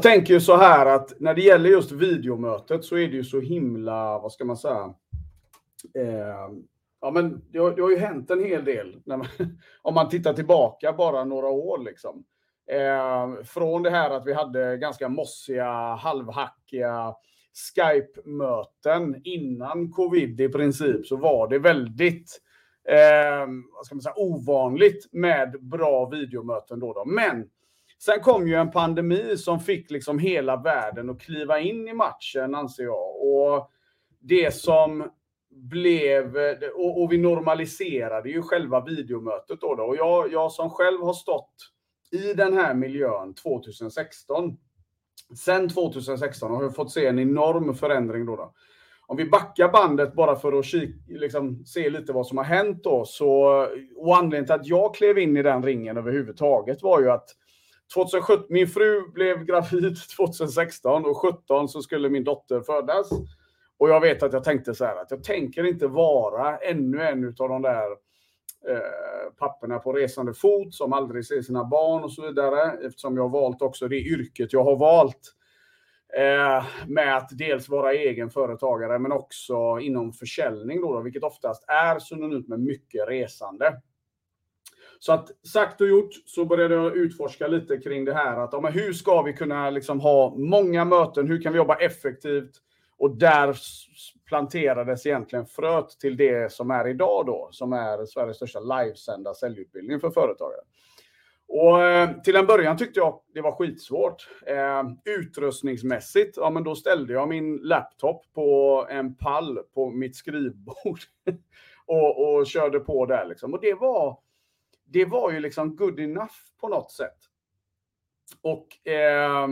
Jag tänker ju så här att när det gäller just videomötet så är det ju så himla, vad ska man säga, eh, ja men det har, det har, ju hänt en hel del man, om man tittar tillbaka bara några år liksom. Eh, från det här att vi hade ganska mossiga, halvhackiga Skype-möten innan covid i princip så var det väldigt eh, vad ska man säga, ovanligt med bra videomöten. Då, då. Men sen kom ju en pandemi som fick liksom hela världen att kliva in i matchen, anser jag. Och det som blev, och, och vi normaliserade ju själva videomötet då. då. Och jag, jag som själv har stått i den här miljön 2016, sen 2016 har vi fått se en enorm förändring då. då. Om vi backar bandet bara för att kika, liksom, se lite vad som har hänt då, så, och anledningen till att jag klev in i den ringen överhuvudtaget var ju att 2017, min fru blev gravid 2016 och 2017 så skulle min dotter födas. Och jag vet att jag tänkte så här att jag tänker inte vara ännu en av de där eh, papporna på resande fot som aldrig ser sina barn och så vidare. Eftersom jag har valt också det yrket jag har valt. Eh, med att dels vara egen företagare men också inom försäljning då, då vilket oftast är synonymt med mycket resande. Så att sagt och gjort så började jag utforska lite kring det här att ja, men hur ska vi kunna liksom ha många möten? Hur kan vi jobba effektivt? Och där planterades egentligen fröet till det som är idag då, som är Sveriges största livesända säljutbildning för företagare. Och eh, till en början tyckte jag det var skitsvårt. Eh, utrustningsmässigt, ja men då ställde jag min laptop på en pall på mitt skrivbord och, och körde på där liksom. Och det var, det var ju liksom good enough på något sätt. Och eh,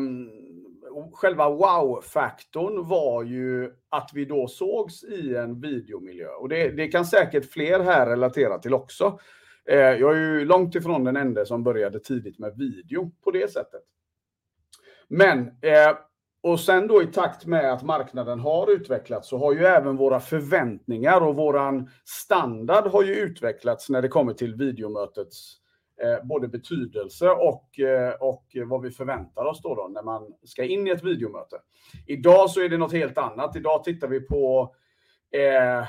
själva wow-faktorn var ju att vi då sågs i en videomiljö. Och det, det kan säkert fler här relatera till också. Eh, jag är ju långt ifrån den enda som började tidigt med video på det sättet. Men, eh, och sen då i takt med att marknaden har utvecklats så har ju även våra förväntningar och våran standard har ju utvecklats när det kommer till videomötets eh, både betydelse och, eh, och vad vi förväntar oss då, då när man ska in i ett videomöte. Idag så är det något helt annat. Idag tittar vi på Eh,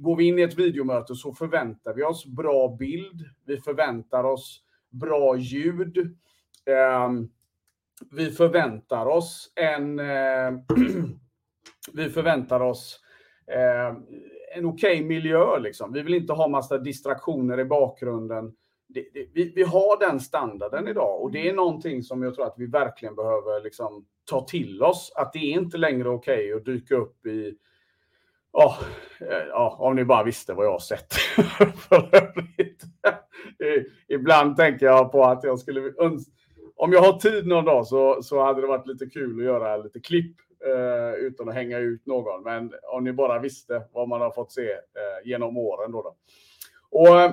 går vi in i ett videomöte så förväntar vi oss bra bild. Vi förväntar oss bra ljud. Eh, vi förväntar oss en... Eh, vi förväntar oss eh, en okej okay miljö. Liksom. Vi vill inte ha massa distraktioner i bakgrunden det, det, vi, vi, har den standarden idag och det är någonting som jag tror att vi verkligen behöver liksom ta till oss. Att det är inte längre okej okay att dyka upp i Ja, oh, om ni bara visste vad jag har sett. Ibland tänker jag på att jag skulle om jag har tid någon dag så, så hade det varit lite kul att göra lite klipp eh, utan att hänga ut någon. Men om ni bara visste vad man har fått se eh, genom åren. Då, då. Och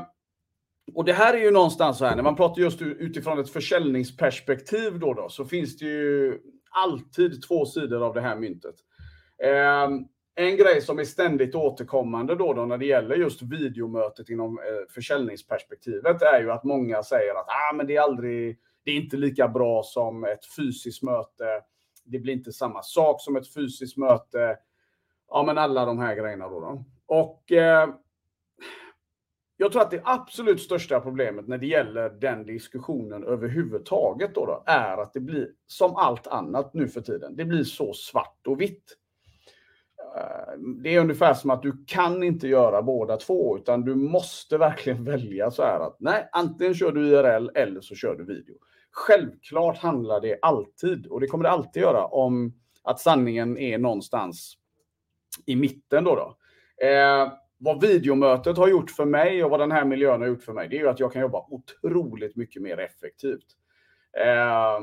och det här är ju någonstans så här, när man pratar just utifrån ett försäljningsperspektiv då, då så finns det ju alltid två sidor av det här myntet. Eh, en grej som är ständigt återkommande då, då när det gäller just videomötet inom eh, försäljningsperspektivet är ju att många säger att ah, men det är aldrig, det är inte lika bra som ett fysiskt möte. Det blir inte samma sak som ett fysiskt möte. Ja, men alla de här grejerna då. då. Och eh, jag tror att det absolut största problemet när det gäller den diskussionen överhuvudtaget då, då är att det blir som allt annat nu för tiden. Det blir så svart och vitt. Eh, det är ungefär som att du kan inte göra båda två, utan du måste verkligen välja så här att nej, antingen kör du IRL eller så kör du video. Självklart handlar det alltid, och det kommer det alltid göra, om att sanningen är någonstans i mitten då. då. Eh, vad videomötet har gjort för mig och vad den här miljön har gjort för mig, det är ju att jag kan jobba otroligt mycket mer effektivt. Eh,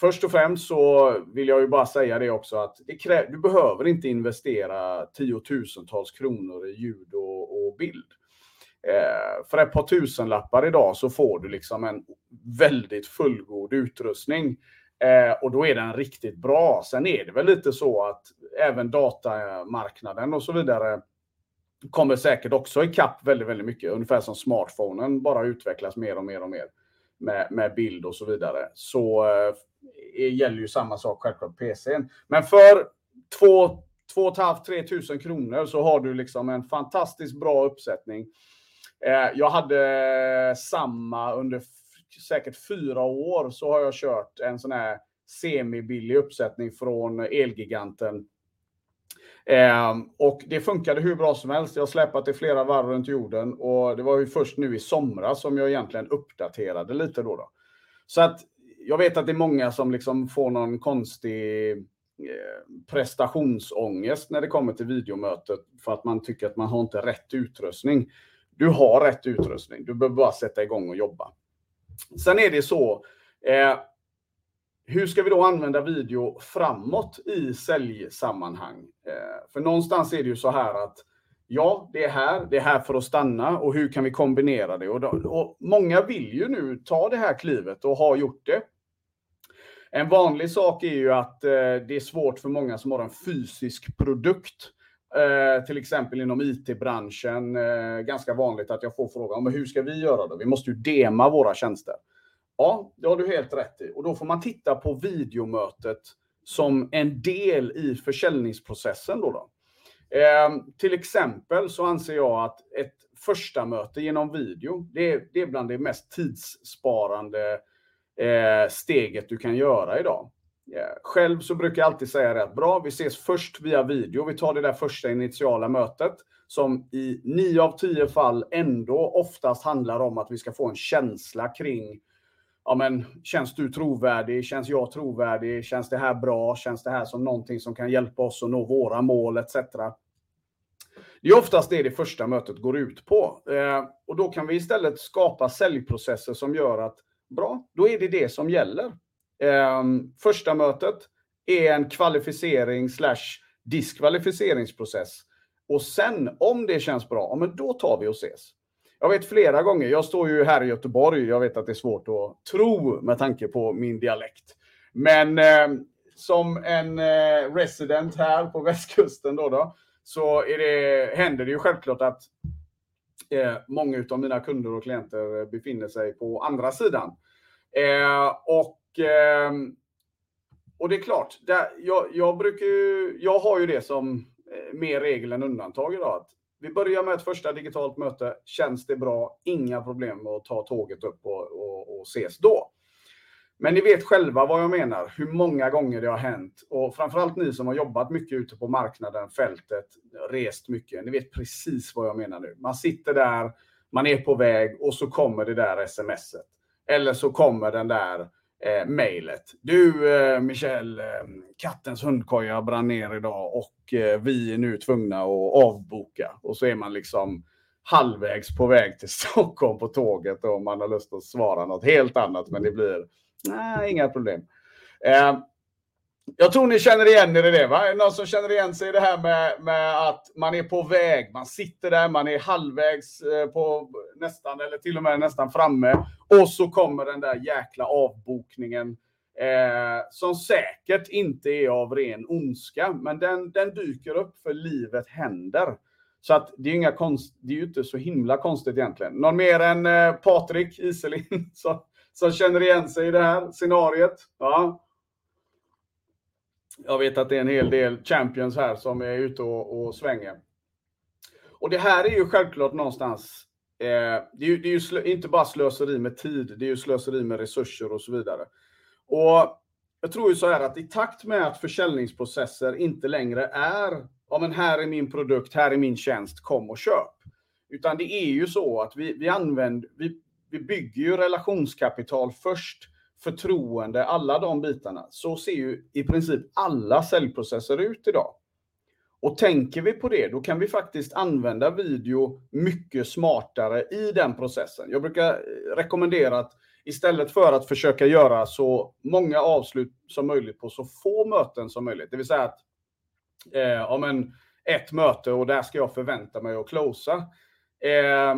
först och främst så vill jag ju bara säga det också att det krä- du behöver inte investera tiotusentals kronor i ljud och, och bild. Eh, för ett par tusenlappar idag så får du liksom en väldigt fullgod utrustning. Eh, och då är den riktigt bra. Sen är det väl lite så att även datamarknaden och så vidare kommer säkert också ikapp väldigt, väldigt mycket. Ungefär som smartphonen bara utvecklas mer och mer och mer med, med bild och så vidare. Så eh, gäller ju samma sak självklart PCn. Men för 2 2 tusen kronor så har du liksom en fantastiskt bra uppsättning. Eh, jag hade samma under säkert fyra år så har jag kört en sån här semibillig uppsättning från Elgiganten. Ehm, och det funkade hur bra som helst. Jag har släpat det flera varv runt jorden och det var ju först nu i somras som jag egentligen uppdaterade lite då. då. Så att jag vet att det är många som liksom får någon konstig eh, prestationsångest när det kommer till videomötet för att man tycker att man har inte rätt utrustning. Du har rätt utrustning. Du behöver bara sätta igång och jobba. Sen är det så. Eh, hur ska vi då använda video framåt i säljsammanhang? Eh, för någonstans är det ju så här att ja, det är här, det är här för att stanna och hur kan vi kombinera det? Och, då, och många vill ju nu ta det här klivet och har gjort det. En vanlig sak är ju att eh, det är svårt för många som har en fysisk produkt. Eh, till exempel inom IT-branschen, eh, ganska vanligt att jag får frågan, men hur ska vi göra då? Vi måste ju dema våra tjänster. Ja, det har du helt rätt i. Och då får man titta på videomötet som en del i försäljningsprocessen. Då, då. Eh, till exempel så anser jag att ett första möte genom video, det är, det är bland det mest tidssparande eh, steget du kan göra idag. Eh, själv så brukar jag alltid säga det att bra, vi ses först via video. Vi tar det där första initiala mötet som i nio av tio fall ändå oftast handlar om att vi ska få en känsla kring ja men känns du trovärdig? Känns jag trovärdig? Känns det här bra? Känns det här som någonting som kan hjälpa oss att nå våra mål etc. Det är oftast det det första mötet går ut på. Eh, och då kan vi istället skapa säljprocesser som gör att bra, då är det det som gäller. Eh, första mötet är en kvalificering slash diskvalificeringsprocess. Och sen, om det känns bra, ja, men då tar vi och ses. Jag vet flera gånger, jag står ju här i Göteborg, jag vet att det är svårt att tro med tanke på min dialekt. Men eh, som en eh, resident här på västkusten då, då så är det, händer det ju självklart att eh, många av mina kunder och klienter befinner sig på andra sidan. Eh, och, eh, och det är klart, där, jag, jag, brukar jag har ju det som eh, mer regel än undantag idag. Att vi börjar med ett första digitalt möte. Känns det bra? Inga problem med att ta tåget upp och, och, och ses då. Men ni vet själva vad jag menar, hur många gånger det har hänt. Och framförallt ni som har jobbat mycket ute på marknaden, fältet, rest mycket. Ni vet precis vad jag menar nu. Man sitter där, man är på väg och så kommer det där smset. Eller så kommer den där eh, mejlet. Du eh, Michel, eh, kattens hundkoja brann ner idag och eh, vi är nu tvungna att avboka. Och så är man liksom halvvägs på väg till Stockholm på tåget och man har lust att svara något helt annat men det blir nej, inga problem. Eh, jag tror ni känner igen er i det, va? Är det Någon som känner igen sig i det här med, med att man är på väg, man sitter där, man är halvvägs eh, på nästan, eller till och med nästan framme. Och så kommer den där jäkla avbokningen. Eh, som säkert inte är av ren ondska, men den, den dyker upp för livet händer. Så att det är, inga konst, det är ju inte så himla konstigt egentligen. Någon mer än eh, Patrik Iselin som, som känner igen sig i det här scenariet? Ja. Jag vet att det är en hel del champions här som är ute och, och svänger. Och det här är ju självklart någonstans, eh, det är ju, det är ju slö, inte bara slöseri med tid, det är ju slöseri med resurser och så vidare. Och jag tror ju så här att i takt med att försäljningsprocesser inte längre är, ja men här är min produkt, här är min tjänst, kom och köp. Utan det är ju så att vi, vi använder, vi, vi bygger ju relationskapital först förtroende, alla de bitarna, så ser ju i princip alla säljprocesser ut idag. Och tänker vi på det, då kan vi faktiskt använda video mycket smartare i den processen. Jag brukar eh, rekommendera att istället för att försöka göra så många avslut som möjligt på så få möten som möjligt, det vill säga att eh, ja, men ett möte och där ska jag förvänta mig att closa. Eh,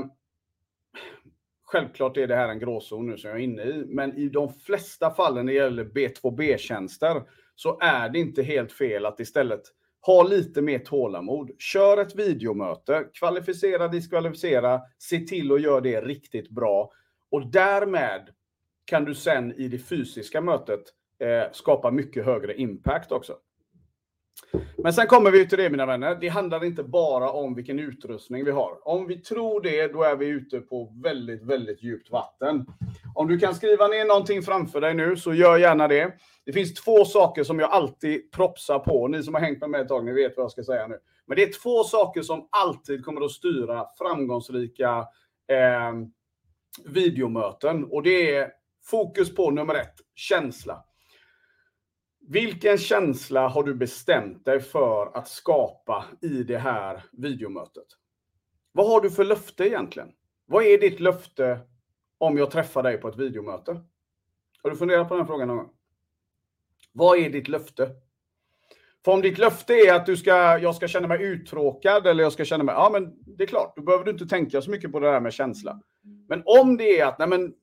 Självklart är det här en gråzon nu som jag är inne i, men i de flesta fallen när det gäller B2B-tjänster så är det inte helt fel att istället ha lite mer tålamod. Kör ett videomöte, kvalificera, diskvalificera, se till att göra det riktigt bra och därmed kan du sen i det fysiska mötet eh, skapa mycket högre impact också. Men sen kommer vi till det mina vänner. Det handlar inte bara om vilken utrustning vi har. Om vi tror det, då är vi ute på väldigt, väldigt djupt vatten. Om du kan skriva ner någonting framför dig nu, så gör gärna det. Det finns två saker som jag alltid propsar på. Ni som har hängt med mig ett tag, ni vet vad jag ska säga nu. Men det är två saker som alltid kommer att styra framgångsrika eh, videomöten. Och det är fokus på nummer ett, känsla. Vilken känsla har du bestämt dig för att skapa i det här videomötet? Vad har du för löfte egentligen? Vad är ditt löfte om jag träffar dig på ett videomöte? Har du funderat på den frågan någon gång? Vad är ditt löfte? För om ditt löfte är att du ska, jag ska känna mig uttråkad eller jag ska känna mig, ja men det är klart, då behöver du inte tänka så mycket på det där med känsla. Men om det är att, nej men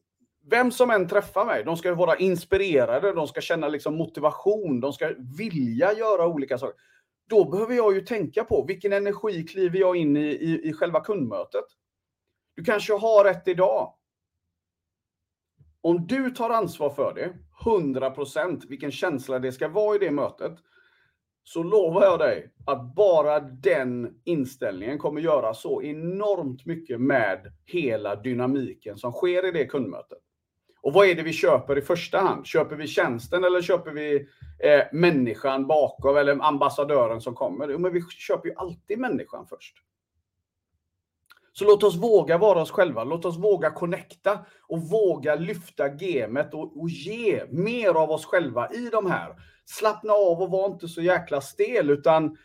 vem som än träffar mig, de ska vara inspirerade, de ska känna liksom motivation, de ska vilja göra olika saker. Då behöver jag ju tänka på vilken energi kliver jag in i, i, i själva kundmötet. Du kanske har rätt idag. Om du tar ansvar för det, 100% vilken känsla det ska vara i det mötet, så lovar jag dig att bara den inställningen kommer göra så enormt mycket med hela dynamiken som sker i det kundmötet. Och vad är det vi köper i första hand? Köper vi tjänsten eller köper vi eh, människan bakom eller ambassadören som kommer? Jo, men vi köper ju alltid människan först. Så låt oss våga vara oss själva. Låt oss våga connecta och våga lyfta gamet och, och ge mer av oss själva i de här. Slappna av och var inte så jäkla stel, utan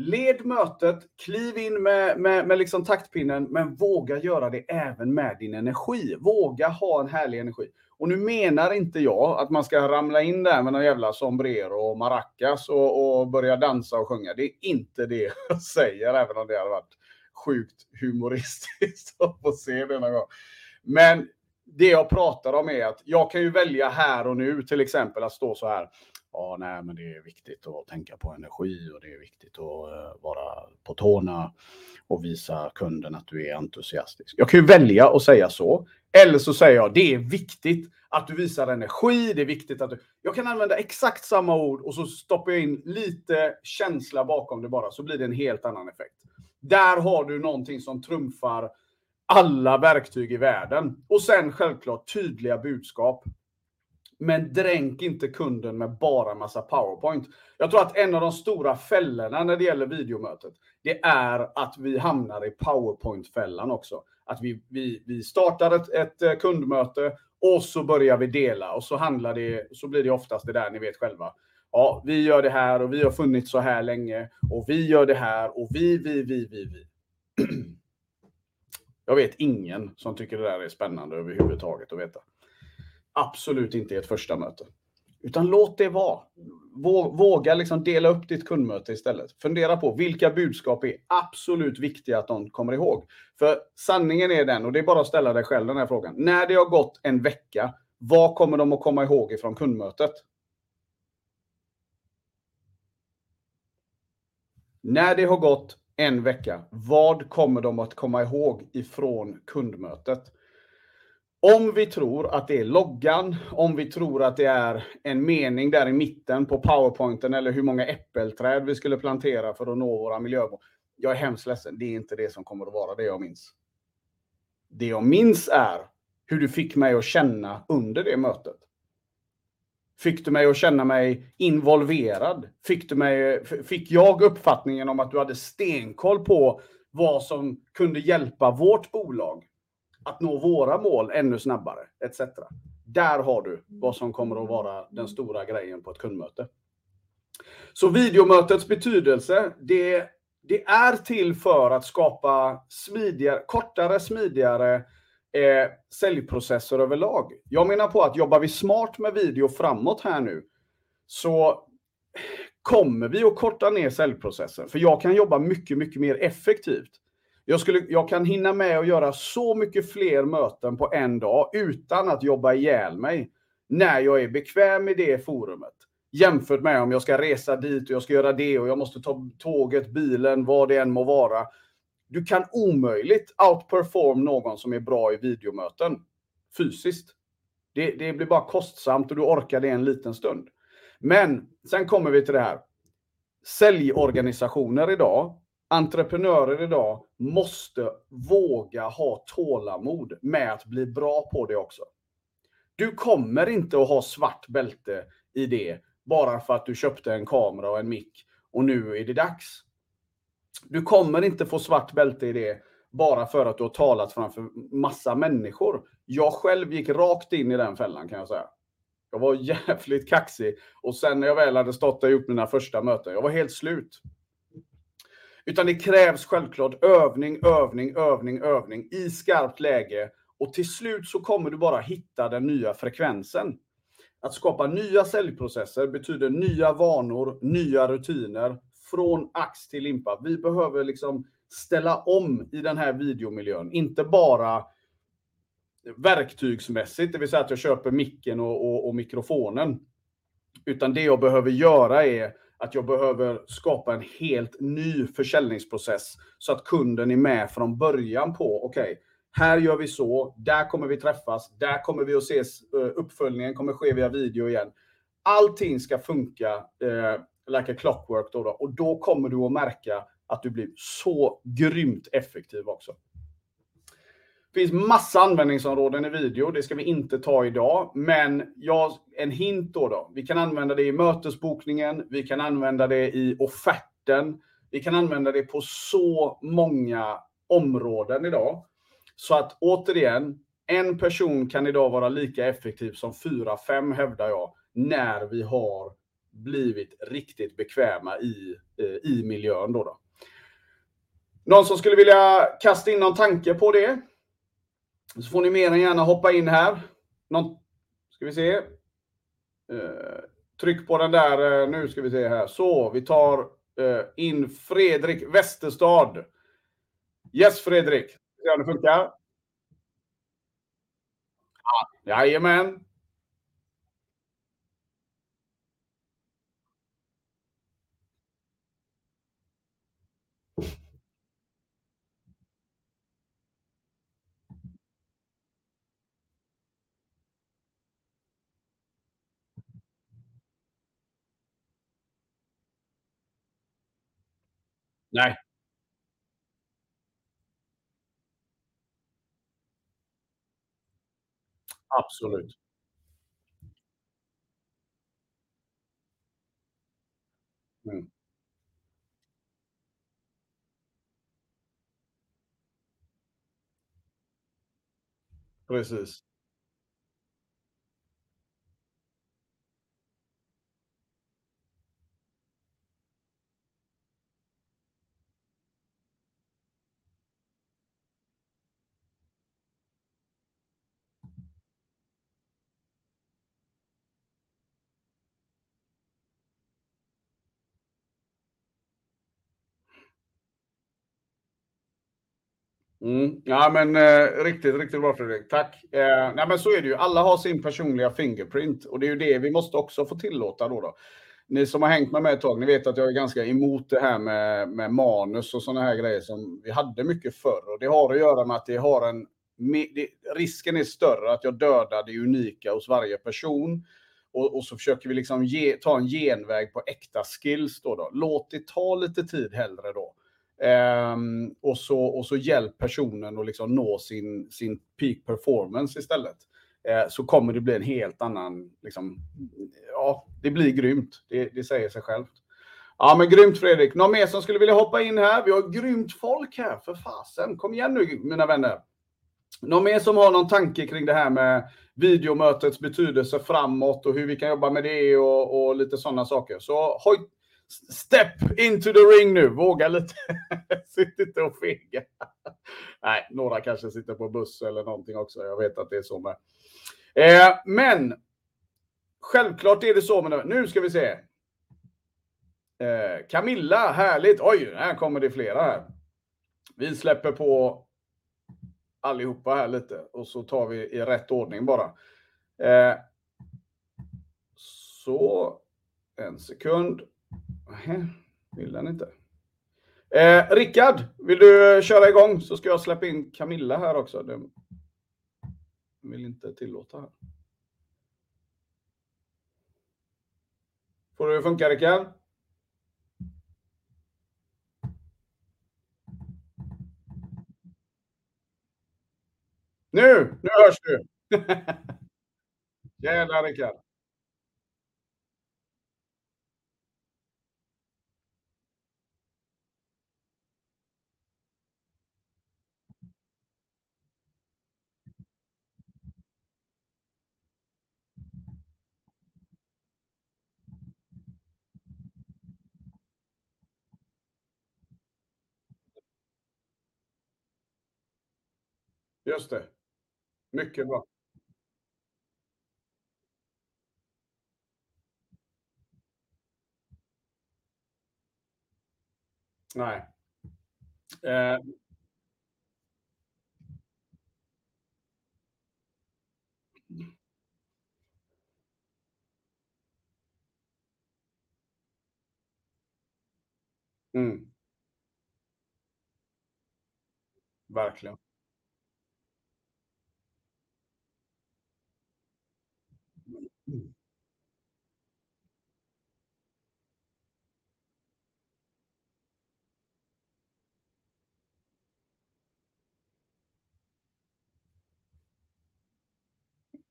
led mötet, kliv in med, med, med liksom taktpinnen, men våga göra det även med din energi. Våga ha en härlig energi. Och nu menar inte jag att man ska ramla in där med någon jävla sombrero och maracas och, och börja dansa och sjunga. Det är inte det jag säger, även om det hade varit sjukt humoristiskt att få se det någon gång. Men det jag pratar om är att jag kan ju välja här och nu till exempel att stå så här ja, nej, men det är viktigt att tänka på energi och det är viktigt att eh, vara på tårna och visa kunden att du är entusiastisk. Jag kan ju välja att säga så. Eller så säger jag, det är viktigt att du visar energi, det är viktigt att du... Jag kan använda exakt samma ord och så stoppar jag in lite känsla bakom det bara, så blir det en helt annan effekt. Där har du någonting som trumfar alla verktyg i världen. Och sen självklart tydliga budskap. Men dränk inte kunden med bara massa powerpoint. Jag tror att en av de stora fällorna när det gäller videomötet, det är att vi hamnar i powerpoint-fällan också. Att vi, vi, vi startar ett, ett eh, kundmöte och så börjar vi dela och så handlar det, så blir det oftast det där ni vet själva. Ja, vi gör det här och vi har funnits så här länge och vi gör det här och vi, vi, vi, vi, vi. Jag vet ingen som tycker det där är spännande överhuvudtaget att veta absolut inte i ett första möte. Utan låt det vara. Våga liksom dela upp ditt kundmöte istället. Fundera på vilka budskap är absolut viktiga att de kommer ihåg. För sanningen är den, och det är bara att ställa dig själv den här frågan. När det har gått en vecka, vad kommer de att komma ihåg ifrån kundmötet? När det har gått en vecka, vad kommer de att komma ihåg ifrån kundmötet? Om vi tror att det är loggan, om vi tror att det är en mening där i mitten på powerpointen eller hur många äppelträd vi skulle plantera för att nå våra miljömål. Jag är hemskt ledsen, det är inte det som kommer att vara det jag minns. Det jag minns är hur du fick mig att känna under det mötet. Fick du mig att känna mig involverad? Fick, du mig, fick jag uppfattningen om att du hade stenkoll på vad som kunde hjälpa vårt bolag? Att nå våra mål ännu snabbare, etc. Där har du vad som kommer att vara den stora grejen på ett kundmöte. Så videomötets betydelse, det, det är till för att skapa smidigare, kortare, smidigare eh, säljprocesser överlag. Jag menar på att jobbar vi smart med video framåt här nu, så kommer vi att korta ner säljprocessen. För jag kan jobba mycket, mycket mer effektivt. Jag, skulle, jag kan hinna med att göra så mycket fler möten på en dag utan att jobba ihjäl mig när jag är bekväm i det forumet. Jämfört med om jag ska resa dit och jag ska göra det och jag måste ta tåget, bilen, vad det än må vara. Du kan omöjligt outperform någon som är bra i videomöten fysiskt. Det, det blir bara kostsamt och du orkar det en liten stund. Men sen kommer vi till det här. Säljorganisationer idag, entreprenörer idag måste våga ha tålamod med att bli bra på det också. Du kommer inte att ha svart bälte i det bara för att du köpte en kamera och en mick och nu är det dags. Du kommer inte få svart bälte i det bara för att du har talat framför massa människor. Jag själv gick rakt in i den fällan kan jag säga. Jag var jävligt kaxig och sen när jag väl hade stått och gjort mina första möten, jag var helt slut. Utan det krävs självklart övning, övning, övning, övning i skarpt läge och till slut så kommer du bara hitta den nya frekvensen. Att skapa nya säljprocesser betyder nya vanor, nya rutiner från ax till limpa. Vi behöver liksom ställa om i den här videomiljön, inte bara verktygsmässigt, det vill säga att jag köper micken och, och, och mikrofonen. Utan det jag behöver göra är att jag behöver skapa en helt ny försäljningsprocess så att kunden är med från början på, okej, okay, här gör vi så, där kommer vi träffas, där kommer vi att ses, eh, uppföljningen kommer ske via video igen. Allting ska funka eh, like a clockwork då, då och då kommer du att märka att du blir så grymt effektiv också. Det finns massa användningsområden i video, det ska vi inte ta idag. Men jag, en hint då, då. Vi kan använda det i mötesbokningen, vi kan använda det i offerten, vi kan använda det på så många områden idag. Så att återigen, en person kan idag vara lika effektiv som fyra, fem hävdar jag, när vi har blivit riktigt bekväma i, eh, i miljön. Då, då. Någon som skulle vilja kasta in någon tanke på det? Så får ni mer än gärna hoppa in här. Någon, ska vi se. Eh, tryck på den där, eh, nu ska vi se här. Så, vi tar eh, in Fredrik Westerstad. Yes Fredrik, se om det funkar. Ja, jajamän. Nej. Absolut. Mm. Precis. Mm. Ja, men eh, riktigt, riktigt bra Fredrik. Tack. Eh, nej, men så är det ju. Alla har sin personliga fingerprint och det är ju det vi måste också få tillåta då. då. Ni som har hängt med mig ett tag, ni vet att jag är ganska emot det här med, med manus och sådana här grejer som vi hade mycket förr. Och det har att göra med att det har en... Det, risken är större att jag dödar det unika hos varje person. Och, och så försöker vi liksom ge, ta en genväg på äkta skills då, då. Låt det ta lite tid hellre då. Um, och, så, och så hjälp personen att liksom nå sin, sin peak performance istället. Uh, så kommer det bli en helt annan, liksom, ja, det blir grymt. Det, det säger sig självt. Ja, men grymt Fredrik. Någon mer som skulle vilja hoppa in här? Vi har grymt folk här, för fasen. Kom igen nu, mina vänner. Någon mer som har någon tanke kring det här med videomötets betydelse framåt och hur vi kan jobba med det och, och lite sådana saker. Så hoj, Step into the ring nu, våga lite. Sitt inte och fega. Nej, några kanske sitter på buss eller någonting också. Jag vet att det är så med. Eh, men självklart är det så med Nu ska vi se. Eh, Camilla, härligt. Oj, här kommer det flera här. Vi släpper på allihopa här lite och så tar vi i rätt ordning bara. Eh, så, en sekund. Nej, vill den inte. Eh, Rickard, vill du köra igång så ska jag släppa in Camilla här också. Den vill inte tillåta. Här. Får det funka Rickard? Nu! Nu hörs du! Jävlar, Rickard! Just det. Mycket bra. Nej. Eh. Mm. Verkligen.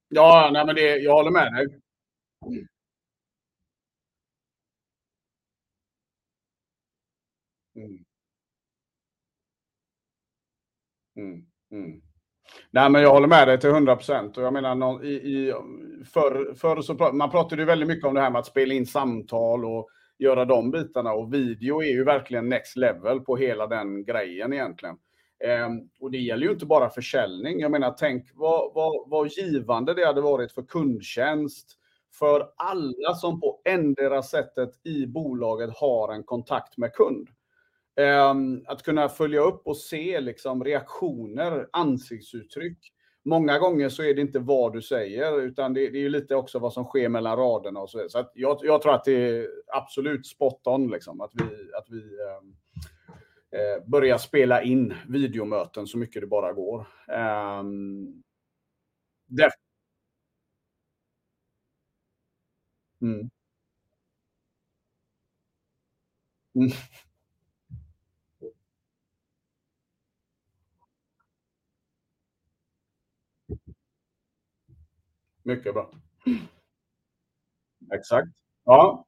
Ja, nej men det jag håller med dig. Mm. Mm, mm. Nej, men jag håller med dig till 100% och jag menar i i förr förr så pra man pratade ju väldigt mycket om det här med att spela in samtal och göra de bitarna och video är ju verkligen next level på hela den grejen egentligen. Eh, och det gäller ju inte bara försäljning. Jag menar, tänk vad vad vad givande det hade varit för kundtjänst, för alla som på endera sättet i bolaget har en kontakt med kund. Ehm, att kunna följa upp och se liksom reaktioner, ansiktsuttryck. Många gånger så är det inte vad du säger, utan det det är ju lite också vad som sker mellan raderna och så vidare. Så att jag jag tror att det är absolut spot on liksom att vi att vi, eh, eh, börja spela in videomöten så mycket det bara går. Eh, Def Mm. Mm. Mycket bra. Exakt. Ja.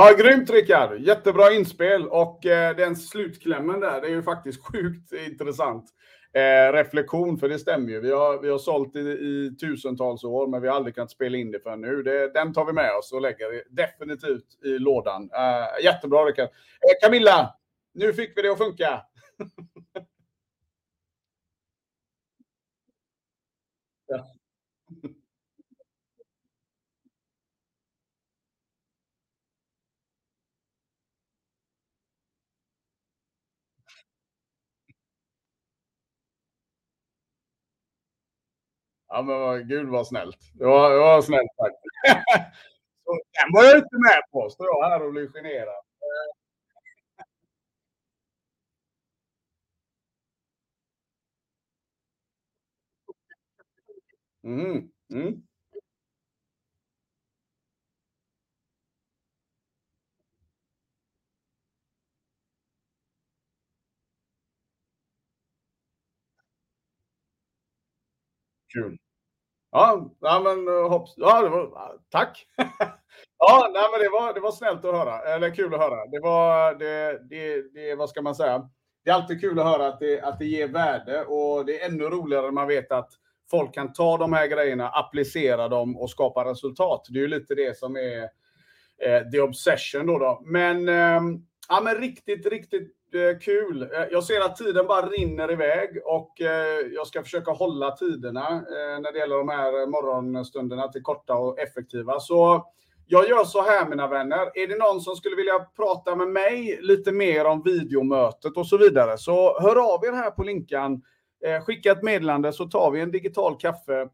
Ja, grymt Rickard! Jättebra inspel och, eh, den slutklämmen där, det är ju faktiskt sjukt intressant, eh, reflektion, för det stämmer ju. Vi har vi har sålt i i tusentals år, men vi har aldrig kunnat spela in det förrän nu. Det den tar vi med oss och lägger definitivt i lådan. Eh, jättebra Rickard. Eh, Camilla, nu fick vi det att funka. Ja. Ja, men vad gud vad snällt. Det var det var snällt sagt. Den var jag inte med på, står jag här och blir generad. Mm. Mm. Kul. Ja, ja men eh, hopps ja, det var ah, tack! Ja, nej men det var det var snällt att höra, eller kul att höra. Det var det det det vad ska man säga? Det är alltid kul att höra att det att det ger värde och det är ännu roligare när man vet att folk kan ta de här grejerna, applicera dem och skapa resultat. Det är ju lite det som är, eh, the obsession då då. Men, eh, ja men riktigt, riktigt, eh, kul. Eh, jag ser att tiden bara rinner iväg och, eh, jag ska försöka hålla tiderna, eh, när det gäller de här eh, morgonstunderna till korta och effektiva. Så jag gör så här mina vänner, är det någon som skulle vilja prata med mig lite mer om videomötet och så vidare, så hör av er här på Linkan. Eh, skicka ett meddelande så tar vi en digital kaffe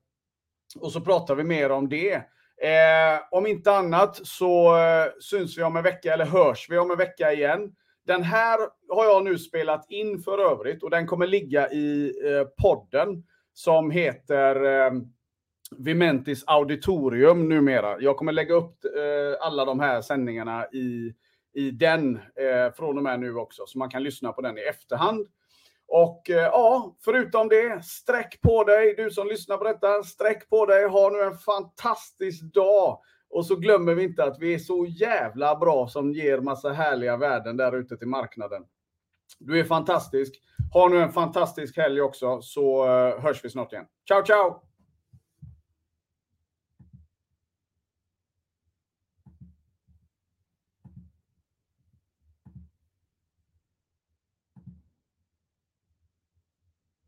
och så pratar vi mer om det. Eh, om inte annat så eh, syns vi om en vecka eller hörs vi om en vecka igen. Den här har jag nu spelat in för övrigt och den kommer ligga i, eh, podden som heter, eh, Vimentis auditorium numera. Jag kommer lägga upp eh, alla de här sändningarna i, i den eh, från och med nu också, så man kan lyssna på den i efterhand. Och eh, ja, förutom det, sträck på dig, du som lyssnar på detta, sträck på dig, ha nu en fantastisk dag. Och så glömmer vi inte att vi är så jävla bra som ger massa härliga värden där ute till marknaden. Du är fantastisk. Ha nu en fantastisk helg också, så eh, hörs vi snart igen. Ciao, ciao!